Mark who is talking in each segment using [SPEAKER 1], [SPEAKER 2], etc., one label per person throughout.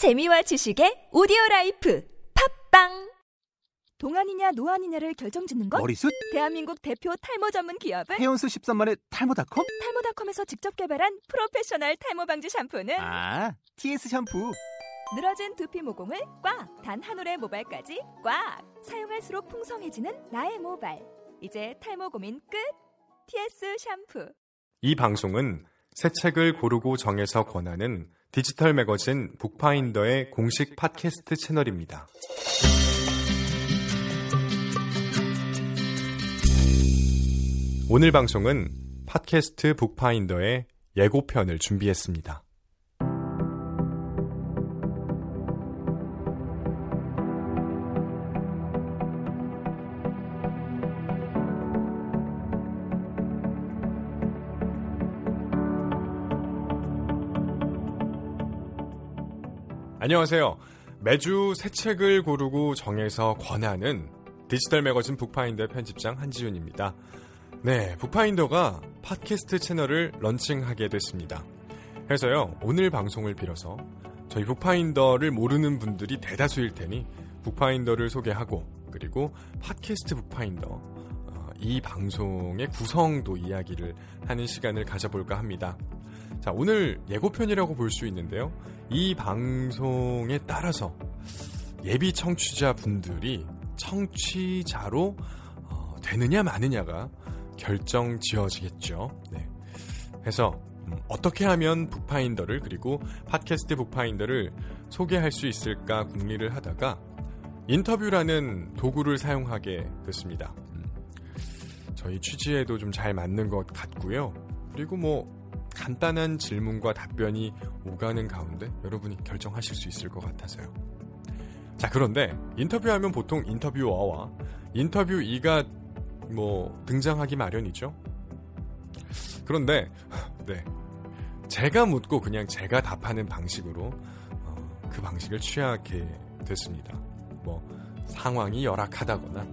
[SPEAKER 1] 재미와 지식의 오디오 라이프 팟빵
[SPEAKER 2] 동안이냐 노안이냐를 결정짓는 것?
[SPEAKER 3] 머리숱?
[SPEAKER 2] 대한민국 대표 탈모 전문 기업은
[SPEAKER 3] 헤어스 13만의 탈모닷컴?
[SPEAKER 2] 탈모닷컴에서 직접 개발한 프로페셔널 탈모 방지 샴푸는
[SPEAKER 3] 아, TS 샴푸.
[SPEAKER 2] 늘어진 두피 모공을 꽉! 단 한 올의 모발까지 꽉! 사용할수록 풍성해지는 나의 모발. 이제 탈모 고민 끝! TS 샴푸.
[SPEAKER 4] 이 방송은 새 책을 고르고 정해서 권하는 디지털 매거진 북파인더의 공식 팟캐스트 채널입니다. 오늘 방송은 팟캐스트 북파인더의 예고편을 준비했습니다. 안녕하세요. 매주 새 책을 고르고 정해서 권하는 디지털 매거진 북파인더 편집장 한지윤입니다. 네, 북파인더가 팟캐스트 채널을 런칭하게 됐습니다. 그래서요, 오늘 방송을 빌어서 저희 북파인더를 모르는 분들이 대다수일 테니 북파인더를 소개하고 그리고 팟캐스트 북파인더 어, 이 방송의 구성도 이야기를 하는 시간을 가져볼까 합니다. 자, 오늘 예고편이라고 볼 수 있는데요. 이 방송에 따라서 예비 청취자 분들이 청취자로 어, 되느냐 마느냐가 결정 지어지겠죠. 네. 해서 음, 어떻게 하면 북파인더를 그리고 팟캐스트 북파인더를 소개할 수 있을까 궁리를 하다가 인터뷰라는 도구를 사용하게 됐습니다. 음, 저희 취지에도 좀 잘 맞는 것 같고요. 그리고 뭐 간단한 질문과 답변이 오가는 가운데 여러분이 결정하실 수 있을 것 같아서요. 자, 그런데 인터뷰하면 보통 인터뷰어와 인터뷰 이가 뭐 등장하기 마련이죠. 그런데 네. 제가 묻고 그냥 제가 답하는 방식으로 어, 그 방식을 취하게 됐습니다. 뭐 상황이 열악하다거나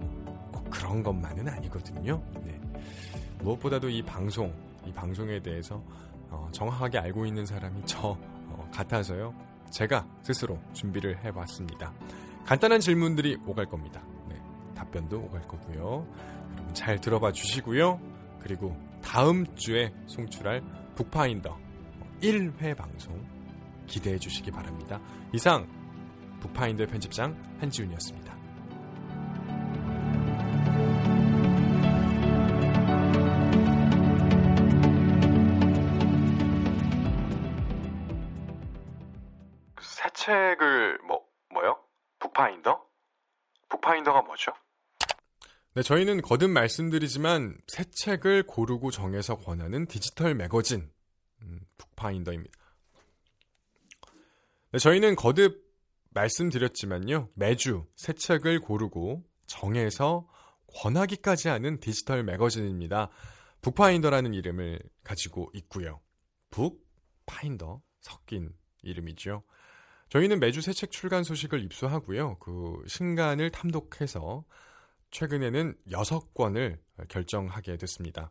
[SPEAKER 4] 꼭 그런 것만은 아니거든요. 네. 무엇보다도 이 방송, 이 방송에 대해서 어, 정확하게 알고 있는 사람이 저 어, 같아서요. 제가 스스로 준비를 해봤습니다. 간단한 질문들이 오갈 겁니다. 네, 답변도 오갈 거고요. 여러분 잘 들어봐 주시고요. 그리고 다음 주에 송출할 북파인더 1회 방송 기대해 주시기 바랍니다. 이상 북파인더 편집장 한지훈이었습니다. 새 책을 뭐 뭐요? 북파인더? 북파인더가 뭐죠? 네, 저희는 거듭 말씀드리지만 새 책을 고르고 정해서 권하는 디지털 매거진 음, 북파인더입니다. 네, 저희는 거듭 말씀드렸지만요. 매주 새 책을 고르고 정해서 권하기까지 하는 디지털 매거진입니다. 북파인더라는 이름을 가지고 있고요. 북파인더 섞인 이름이죠. 저희는 매주 새 책 출간 소식을 입수하고요. 그 신간을 탐독해서 최근에는 6권을 결정하게 됐습니다.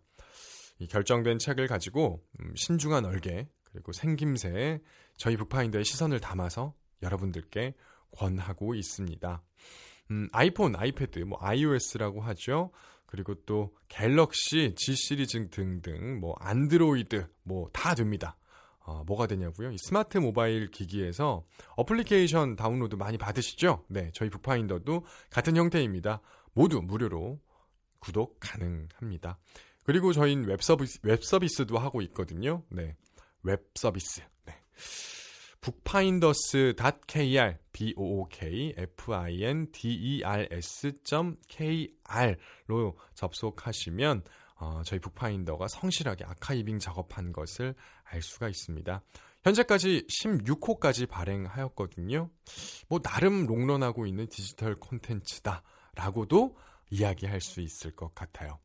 [SPEAKER 4] 이 결정된 책을 가지고 음, 신중한 얼개 그리고 생김새에 저희 북파인더의 시선을 담아서 여러분들께 권하고 있습니다. 음, 아이폰, 아이패드, 뭐 iOS라고 하죠. 그리고 또 갤럭시, G 시리즈 등등 뭐 안드로이드 뭐 다 됩니다. 어, 뭐가 되냐고요? 이 스마트 모바일 기기에서 어플리케이션 다운로드 많이 받으시죠? 네, 저희 북파인더도 같은 형태입니다. 모두 무료로 구독 가능합니다. 그리고 저희는 웹 서비스, 웹 서비스도 하고 있거든요. 네, 웹 서비스. 네. 북파인더스.kr, b-o-o-k, f-i-n-d-e-r-s.kr로 접속하시면 어, 저희 북파인더가 성실하게 archiving 작업한 것을 알 수가 있습니다. 현재까지 16호까지 발행하였거든요. 뭐 나름 롱런하고 있는 디지털 콘텐츠다라고도 이야기할 수 있을 것 같아요.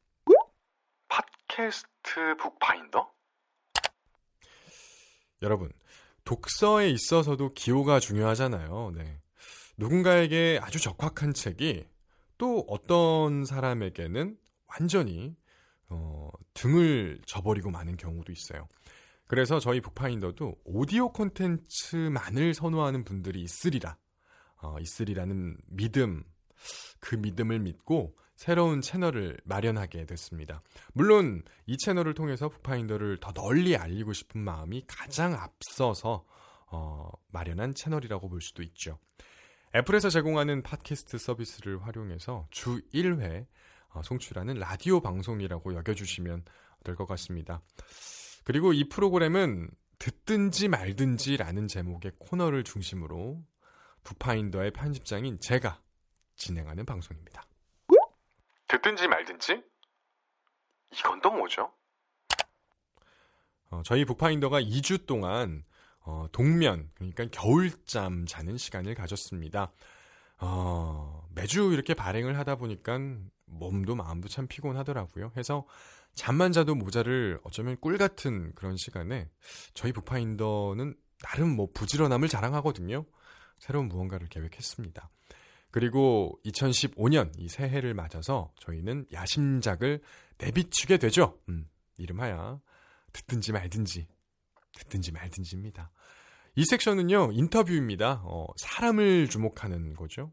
[SPEAKER 4] 팟캐스트 북파인더? 여러분, 독서에 있어서도 기호가 중요하잖아요. 네. 누군가에게 아주 적확한 책이 또 어떤 사람에게는 완전히 어, 등을 저버리고 마는 경우도 있어요. 그래서 저희 북파인더도 오디오 콘텐츠만을 선호하는 분들이 있으리라. 어, 있으리라는 믿음, 그 믿음을 믿고 새로운 채널을 마련하게 됐습니다. 물론 이 채널을 통해서 북파인더를 더 널리 알리고 싶은 마음이 가장 앞서서 어, 마련한 채널이라고 볼 수도 있죠. 애플에서 제공하는 팟캐스트 서비스를 활용해서 주 1회 어, 송출하는 라디오 방송이라고 여겨주시면 될 것 같습니다. 그리고 이 프로그램은 듣든지 말든지라는 제목의 코너를 중심으로 북파인더의 편집장인 제가 진행하는 방송입니다. 듣든지 말든지? 이건 또 뭐죠? 어, 저희 북파인더가 2주 동안 어, 동면, 그러니까 겨울잠 자는 시간을 가졌습니다. 어, 매주 이렇게 발행을 하다 보니까 몸도 마음도 참 피곤하더라고요. 해서 잠만 자도 모자를 어쩌면 꿀 같은 그런 시간에 저희 북파인더는 나름 뭐 부지런함을 자랑하거든요. 새로운 무언가를 계획했습니다. 그리고 2015년 이 새해를 맞아서 저희는 야심작을 내비치게 되죠. 음, 이름하야 듣든지 말든지 듣든지 말든지입니다. 이 섹션은요 인터뷰입니다. 어, 사람을 주목하는 거죠.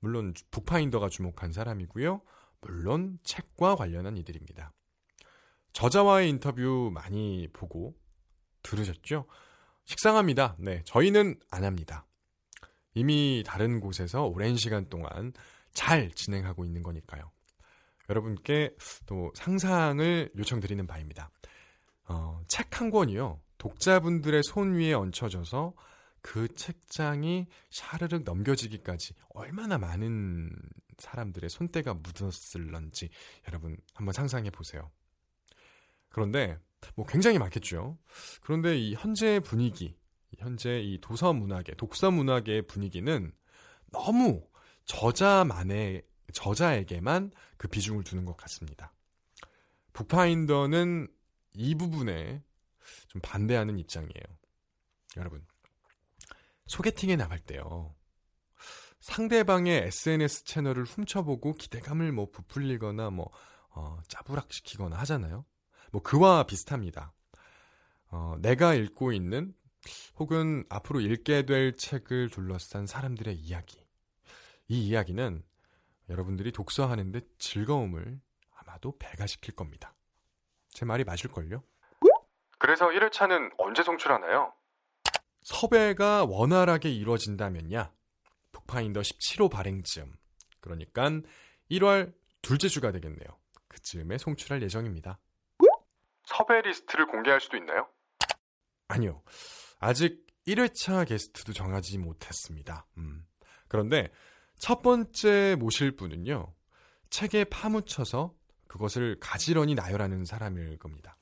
[SPEAKER 4] 물론 북파인더가 주목한 사람이고요. 물론 책과 관련한 이들입니다. 저자와의 인터뷰 많이 보고 들으셨죠? 식상합니다. 네, 저희는 안 합니다. 이미 다른 곳에서 오랜 시간 동안 잘 진행하고 있는 거니까요. 여러분께 또 상상을 요청드리는 바입니다. 어, 책 한 권이요. 독자분들의 손 위에 얹혀져서 그 책장이 샤르륵 넘겨지기까지 얼마나 많은 사람들의 손때가 묻었을런지 여러분 한번 상상해 보세요. 그런데 뭐 굉장히 많겠죠. 그런데 이 현재 분위기, 현재 이 도서 문학의 독서 문학의 분위기는 너무 저자만의 저자에게만 그 비중을 두는 것 같습니다. 북파인더는 이 부분에 좀 반대하는 입장이에요. 여러분, 소개팅에 나갈 때요. 상대방의 SNS 채널을 훔쳐보고 기대감을 뭐 부풀리거나 뭐 어, 짜부락시키거나 하잖아요. 뭐 그와 비슷합니다. 어, 내가 읽고 있는 혹은 앞으로 읽게 될 책을 둘러싼 사람들의 이야기. 이 이야기는 여러분들이 독서하는데 즐거움을 아마도 배가시킬 겁니다. 제 말이 맞을걸요? 그래서 1회차는 언제 송출하나요? 섭외가 원활하게 이루어진다면야 북파인더 17호 발행쯤 그러니까 1월 둘째 주가 되겠네요. 그쯤에 송출할 예정입니다. 섭외 리스트를 공개할 수도 있나요? 아니요. 아직 1회차 게스트도 정하지 못했습니다. 음. 그런데 첫 번째 모실 분은요. 책에 파묻혀서 그것을 가지런히 나열하는 사람일 겁니다.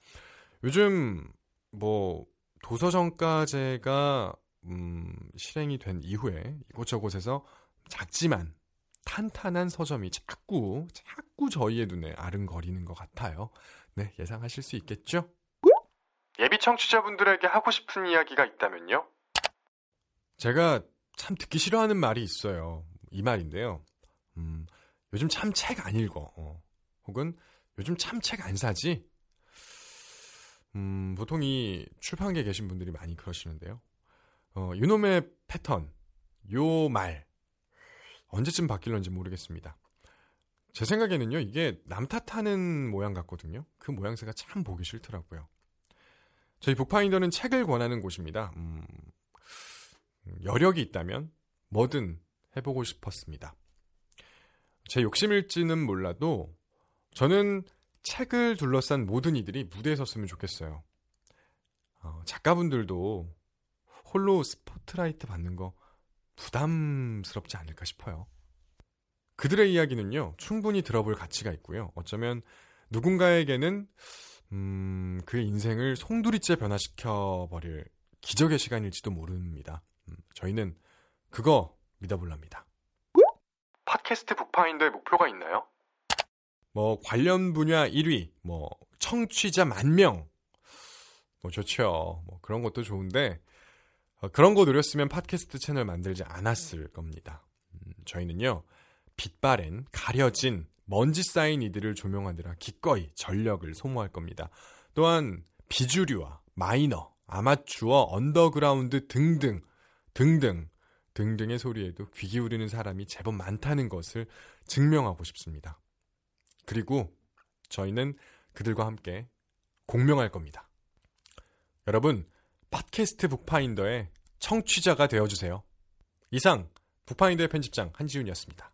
[SPEAKER 4] 요즘 뭐 도서정가제가 음, 실행이 된 이후에 이곳저곳에서 작지만 탄탄한 서점이 자꾸 자꾸 저희의 눈에 아른거리는 것 같아요. 네, 예상하실 수 있겠죠? 예비 청취자분들에게 하고 싶은 이야기가 있다면요? 제가 참 듣기 싫어하는 말이 있어요. 이 말인데요. 음, 요즘 참 책 안 읽어. 어. 혹은 요즘 참 책 안 사지? 음, 보통 이 출판계에 계신 분들이 많이 그러시는데요. 어, 요놈의 패턴, 요 말, 언제쯤 바뀔런지 모르겠습니다. 제 생각에는요, 이게 남 탓하는 모양 같거든요. 그 모양새가 참 보기 싫더라고요. 저희 북파인더는 책을 권하는 곳입니다. 음, 여력이 있다면 뭐든 해보고 싶었습니다. 제 욕심일지는 몰라도 저는 책을 둘러싼 모든 이들이 무대에 섰으면 좋겠어요. 어, 작가분들도 홀로 스포트라이트 받는 거 부담스럽지 않을까 싶어요. 그들의 이야기는요, 충분히 들어볼 가치가 있고요. 어쩌면 누군가에게는, 음, 그의 인생을 송두리째 변화시켜버릴 기적의 시간일지도 모릅니다. 음, 저희는 그거 믿어볼랍니다. 팟캐스트 북파인더의 목표가 있나요? 뭐, 관련 분야 1위, 뭐, 청취자 만 명. 뭐, 좋죠. 뭐, 그런 것도 좋은데, 어, 그런 거 노렸으면 팟캐스트 채널 만들지 않았을 겁니다. 음, 저희는요, 빛바랜, 가려진, 먼지 쌓인 이들을 조명하느라 기꺼이 전력을 소모할 겁니다. 또한 비주류와 마이너, 아마추어, 언더그라운드 등등 등등 등등의 소리에도 귀 기울이는 사람이 제법 많다는 것을 증명하고 싶습니다. 그리고 저희는 그들과 함께 공명할 겁니다. 여러분, 팟캐스트 북파인더의 청취자가 되어주세요. 이상 북파인더의 편집장 한지훈이었습니다.